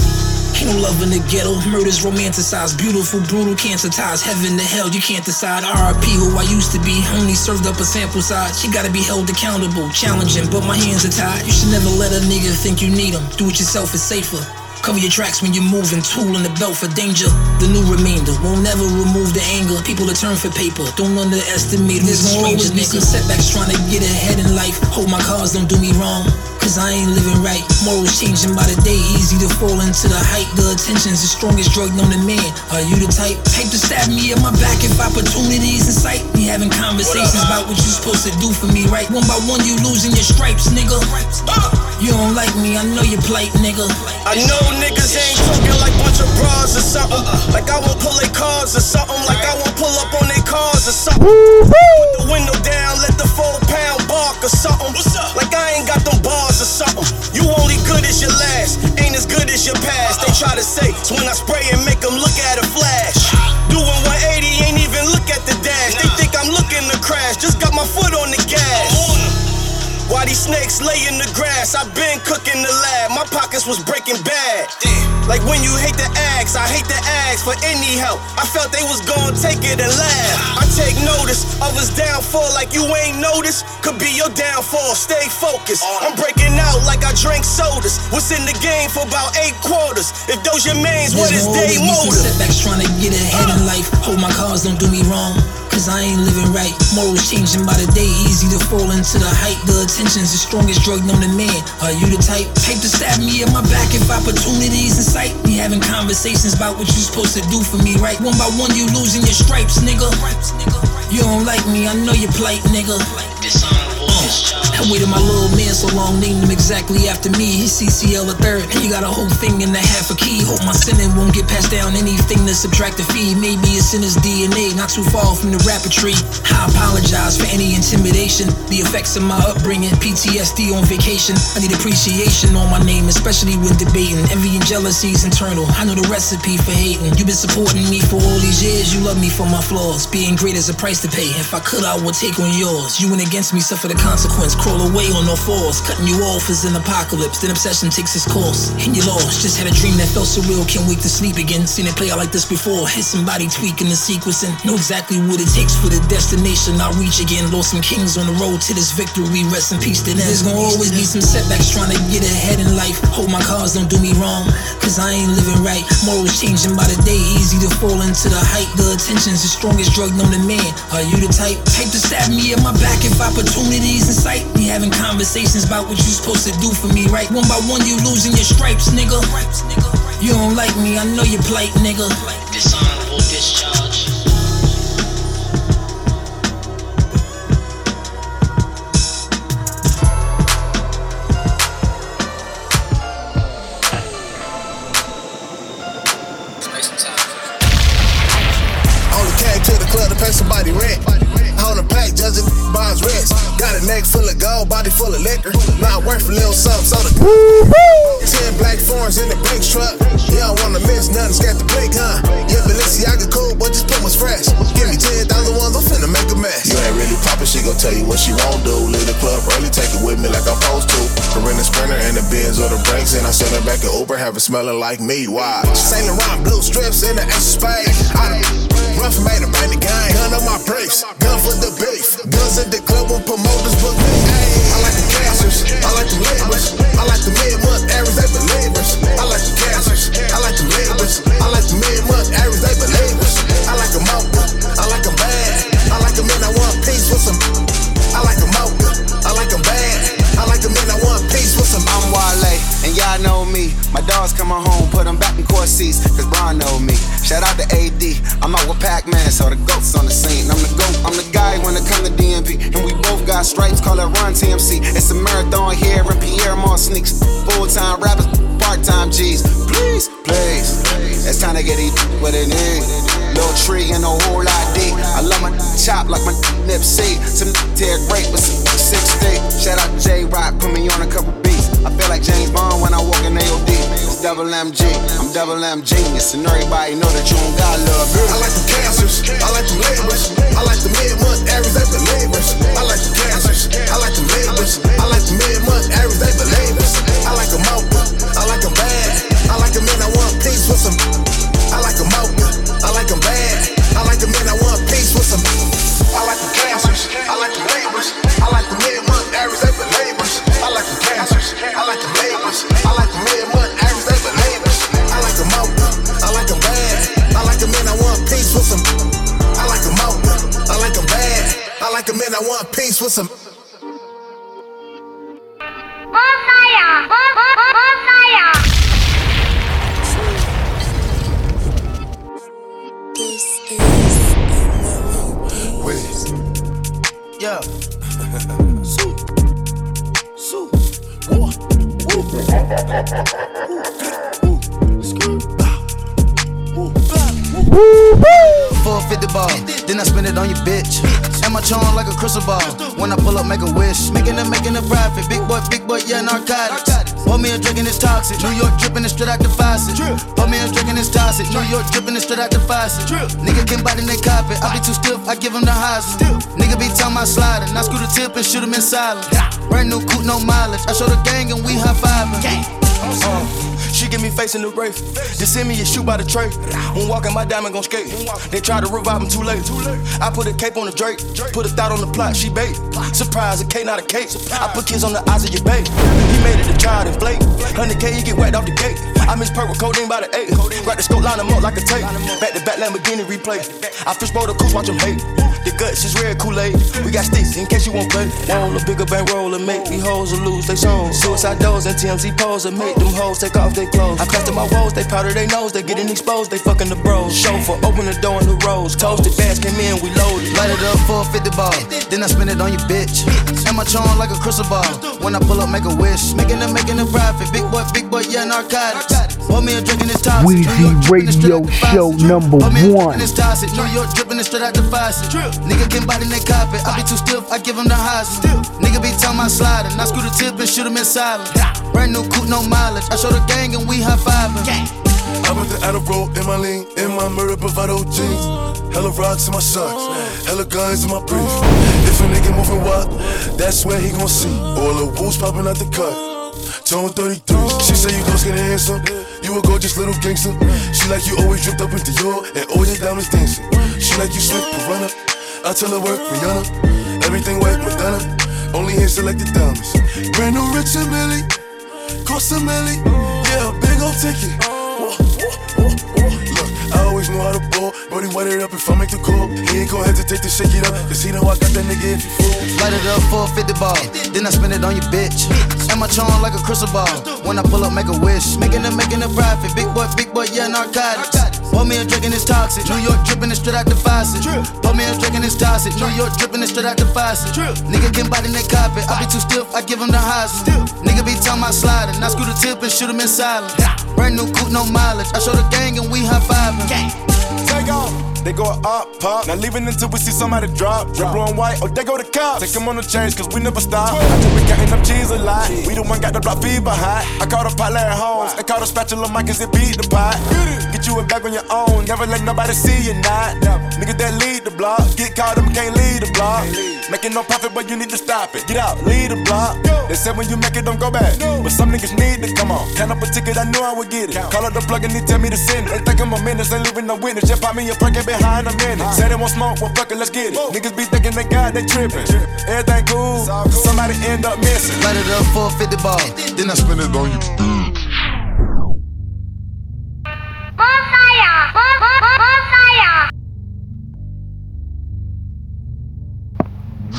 Ain't no love in the ghetto, murder's romanticized. Beautiful, brutal, cancer ties. Heaven to hell, you can't decide. RIP, who I used to be, only served up a sample size. She gotta be held accountable, challenging, but my hands are tied. You should never let a nigga think you need him. Do it yourself, it's safer. Cover your tracks when you're moving, tool in the belt for danger. The new remainder won't never remove the anger. People that turn for paper, don't underestimate There's always be some setbacks trying to get ahead in life. Hold my cards, don't do me wrong. Cause I ain't living right. Morals changing by the day, easy to fall into the hype. The attention's the strongest drug known to man. Are you the type? Hate to stab me in my back if opportunities in sight. We having conversations about what you supposed to do for me, right? One by one, you losing your stripes, nigga. You don't like me, I know you're plight, nigga. I know niggas ain't talking like bunch of bras or something. Like I won't pull their cars or something. Like I won't pull up on their cars or something. Put the window down, let the four pound bark or something. What's up? Like I ain't got them bars or something. You only good as your last, ain't as good as your past. They try to say, so when I spray and make them look at a flash. Doing 180, ain't even look at the dash. They think I'm looking to crash, just got my foot on the gas. Why these snakes lay in the grass? i been cooking the lab, my pockets was breaking bad. Like when you hate the axe, I hate the axe for any help. I felt they was gonna take it and laugh. I take notice of his downfall like you ain't noticed. Could be your downfall, stay focused. I'm breaking out like I drink sodas. What's in the game for about eight quarters? If those your mains, what is they always be some motive? setbacks trying to get ahead in life. Hold my cars, don't do me wrong. Cause I ain't living right. Morals changing by the day, easy to fall into the hype. The attention's the strongest drug known to man. Are you the type? Hate to stab me in my back if opportunities in sight. We having conversations about what you supposed to do for me, right? One by one, you losing your stripes, nigga. You don't like me, I know your plight, nigga. I waited my little man so long, named him exactly after me. He's CCL a third. He got a whole thing and a half a key. Hope my sinning won't get passed down anything to subtract the fee. Maybe it's in his DNA, not too far from the rapper tree. I apologize any intimidation. The effects of my upbringing, PTSD on vacation. I need appreciation on my name, especially when debating. Envy and jealousy is internal. I know the recipe for hating. You've been supporting me for all these years. You love me for my flaws. Being great is a price to pay. If I could, I would take on yours. You went against me, suffer the consequence. Crawl away on no fours. Cutting you off is an apocalypse. Then obsession takes its course. And you lost. Just had a dream that felt surreal. Can't wait to sleep again. Seen it play out like this before. Hit somebody tweaking the sequencing. Know exactly what it takes for the destination I'll reach again. Lost some kings on the road to this victory. We rest in peace to them. There's gonna always be some setbacks trying to get ahead in life. Hold my cars, don't do me wrong. Cause I ain't living right. Morals changing by the day. Easy to fall into the hype. The attention's the strongest drug known to man. Are you the type? Hate to stab me in my back if opportunities in sight. We having conversations about what you supposed to do for me, right? One by one, you losing your stripes, nigga. You don't like me, I know your plight, nigga. Dishonorable discharge. Judging bonds. Got a neck full of gold, body full of liquor. Not worth a little something, so the Ten black foreigns in the Brinks truck. You don't wanna miss nothing, scared the blink, huh? Yeah, Balenciaga cool, but this put was fresh. Give me ten thousand ones, I'm finna make a mess. You ain't really poppin', she gon' tell you what she won't do. Leave the club early, take it with me like I'm supposed to. Her in the Sprinter and the Benz or the Brinks, and I send her back in Uber, have it smelling like me. Watch. Saint Laurent blue strips in the ace of spades. I from made game. Gun on my briefs, gun for the beef. Guns in the club when promoters. I like the cashers, I like the labels. MG, I'm double M genius, and everybody know that you don't got love. I like the cancers, I like the labels. I like the mid-month average, ball, then I spend it on your bitch. And my charm like a crystal ball. When I pull up, make a wish. Making it, making it profit. Big boy, big boy, yeah, narcotics. Pour me a drink and it's toxic. New York dripping it straight out the faucet. Pour me a drink and it's toxic. New York dripping it straight out the faucet. Nigga can bite in their carpet. I be too stiff, I give him the highs. Nigga be talking about sliding. I screw the tip and shoot him in silence. Brand new coupe, no mileage. I show the gang and we high fiving. Uh, she give me face in the race. Just send me a shoe by the tray. When walking, my diamond gon' skate. They try to revive him too late. I put a cape on the Drake. Put a thought on the plot, she bait. Surprise, a K, not a cake. I put kids on the eyes of your babe. He made it to try to inflate. 100K, you get whacked off the gate. I miss with codeine by the eight. Grab the scope, line him up like a tape. Back to back Lamborghini replay. I fish bowl the coach, watch him hate. The guts is red Kool-Aid. We got sticks in case you won't play. Roll a bigger bankroll and make these hoes lose they soul. Suicide doors and TMZ pose and make them hoes take off their clothes. I cut to my woes, they powder their nose, they getting exposed, they fucking the bros. Chauffeur, open the door in the rose. Toasted bags came in, we loaded. Light it up for a 50 ball. Then I spend it on your bitch. And my charm like a crystal ball. When I pull up, make a wish. Making it, making it profit. Big boy, big boy, yeah, narcotics. Pour me a drink and it's toxic. Weezy Radio Show number one. It's. New York dripping it straight out the faucet. Nigga can bite in their carpet. I be too stiff, I give him the highs. Nigga be talking about sliding. I screw the tip and shoot him in silence. Brand new coupe, no mileage. I show the gang and we high fiving. I put the Adderall in my lean, in my murder bravado jeans. Hella rocks in my socks, hella guns in my brief. If a nigga moving wild, that's where he gon' see. All the wolves popping out the cut. Tone 33. She say you go skinny handsome. You a gorgeous little gangster. She like you always dripped up in Dior and all your diamonds dancing. She like you slick piranha. I tell her work Rihanna. Everything white Madonna. Only hand selected diamonds. Brand new rich and Millie. Cost a milli. Yeah, big old ticket. Look, I always know how to ball. Brody wet it up if I make the call. He ain't gon' hesitate to shake it up. Cause he know I got that nigga you fool. Light it up for a 50 ball. Then I spend it on your bitch. And my charm like a crystal ball. When I pull up, make a wish. Making it, making it profit. Big boy, big boy, yeah, narcotics. Pour me a drink and it's toxic. New York dripping it straight out the faucet. Pour me a drink and it's toxic. New York dripping it straight out the faucet. Nigga can bite in their carpet. I be too stiff, I give him the highs. Nigga be talking about sliding. I screw the tip and shoot him in silence. Brand new coupe, no mileage. I show the gang and we high fiving. Take off. They go up, pop. Not leaving until we see somebody drop. Drop blue and white, or they go to cops. Take them on the change, cause we never stop. I just been counting up cheese a lot. We the one got the block fever hot. I called a pot Larry Holmes. I called a spatula Mike cause it beat the pot. Get you a bag on your own. Never let nobody see you not. Nigga that lead the block. Get caught up, can't lead the block. Making no profit, but you need to stop it. Get out, lead the block. They said when you make it, don't go back. But some niggas need to come on. Count up a ticket, I knew I would get it. Call up the plug and he tell me to send it. They think I'm a menace, ain't leaving no witness. Just pop me a perk and behind a minute. Say they want smoke, well fuck it, let's get it. Niggas be thinking they got, they tripping. Everything cool, somebody end up missing. Light it up for a 50 ball. Then I spend it on you. Bonfire! Bonfire!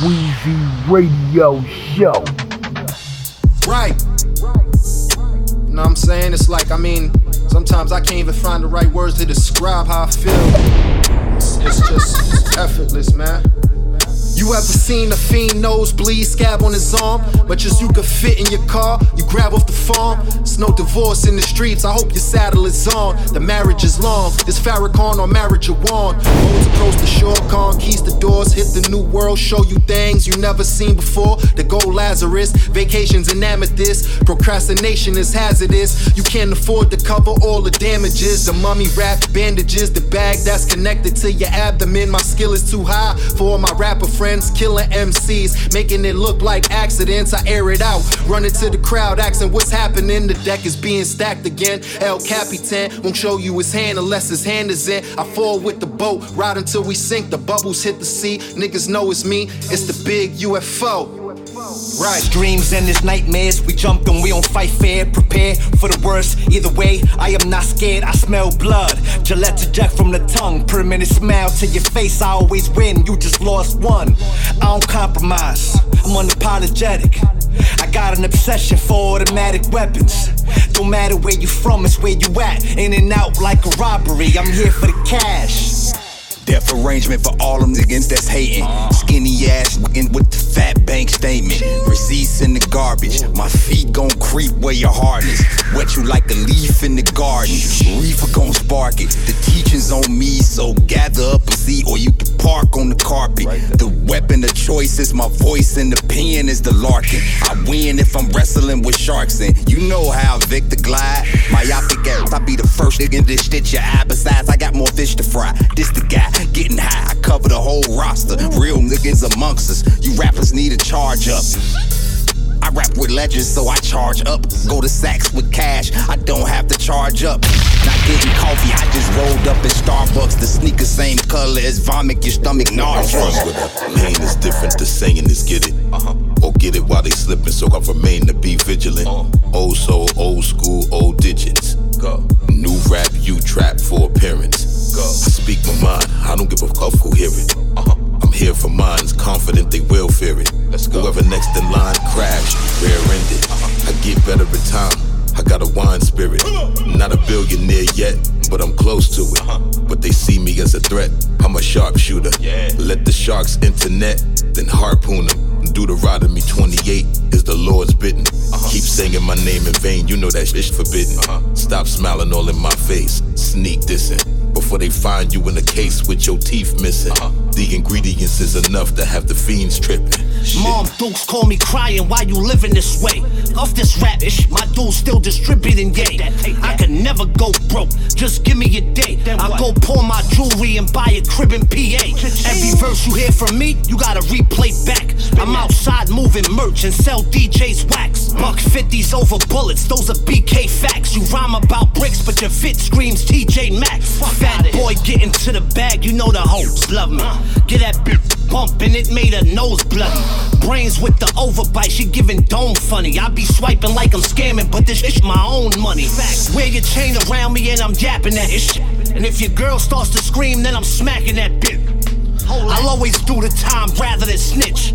Weezy Radio Show. Right. You know what I'm saying? It's like, I mean, sometimes I can't even find the right words to describe how I feel. It's, just effortless, man. You ever seen a fiend nosebleed scab on his arm? But as you could fit in your car, you grab off the farm. It's no divorce in the streets, I hope your saddle is on. The marriage is long, this Farrakhan or marriage of one. Roads approach the shore, con keys the doors, hit the new world, show you things you never seen before. The gold Lazarus, vacations in amethyst. Procrastination is hazardous, you can't afford to cover all the damages. The mummy wrapped bandages, the bag that's connected to your abdomen. My skill is too high for all my rapper friends, killing MCs, making it look like accidents. I air it out, running to the crowd, asking what's happening. The deck is being stacked again. El Capitan won't show you his hand unless his hand is in. I fall with the boat, ride until we sink. The bubbles hit the sea. Niggas know it's me. It's the big UFO. Right. Dreams and his nightmares, we jump and we don't fight fair. Prepare for the worst. Either way, I am not scared. I smell blood. Gillette to jack from the tongue. Permanent smile to your face. I always win. You just lost one. I don't compromise. I'm unapologetic. I got an obsession for automatic weapons. Don't matter where you from, it's where you at. In and out like a robbery. I'm here for the cash. Death arrangement for all them niggas that's hating. Skinny ass in with the fat bank statement. Receipts in the garbage. My feet gon' creep where your heart is. Wet you like a leaf in the garden. Reefer gon' spark it. The teaching's on me, so gather up a seat or you can park on the carpet. The weapon of choice is my voice and the pen is the larkin. I win if I'm wrestling with sharks and you know how Victor glide. Myopic ass, I be the first nigga to stitch your eye. Besides, I got more fish to fry. This the guy getting high. I cover the whole roster. Real niggas amongst us. You rappers need a charge up. I rap with legends, so I charge up. Go to sacks with cash, I don't have to charge up. Getting coffee, I just rolled up at Starbucks. The sneakers same color as vomit, your stomach nauseous. with it. Pain is different, the saying is get it. Uh-huh. Or get it while they slipping, so I remain to be vigilant. Old soul, old school, old digits. Go. New rap, you trap for appearance. Go. I speak my mind, I don't give a fuck who hear it. Uh-huh. I'm here for minds, confident they will fear it. Let's go. Whoever next in line crash, rear ended. I get better with time. I got a wine spirit. Not a billionaire yet, but I'm close to it. Uh-huh. But they see me as a threat. I'm a sharpshooter. Let the sharks internet, then harpoon them. Do the ride of me 28 is the Lord's bitten. Uh-huh. Keep saying my name in vain, you know that shit's forbidden. Uh-huh. Stop smiling all in my face, sneak dissing. Before they find you in a case with your teeth missing. The ingredients is enough to have the fiends tripping. Mom Dukes call me crying, why you living this way? Off this rap my dude's still distributing yay. I could never go broke, just give me a day. I go pour my jewelry and buy a crib in PA. Every verse you hear from me, you gotta replay back. I'm outside moving merch and sell DJs wax. Buck 50s over bullets, those are BK facts. You rhyme about bricks, but your fit screams TJ Maxx. Fat boy get into the bag, you know the hoes love me. Get that bitch bumping, it made her nose bloody. Brains with the overbite, she giving dome funny. I be swiping like I'm scamming, but this is my own money. Facts. Wear your chain around me and I'm yapping that shit. And if your girl starts to scream, then I'm smacking that bitch. I'll always do the time rather than snitch.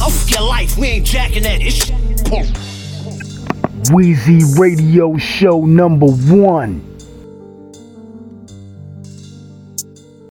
Off your life, we ain't jacking that ish. Wheezy Radio Show number one.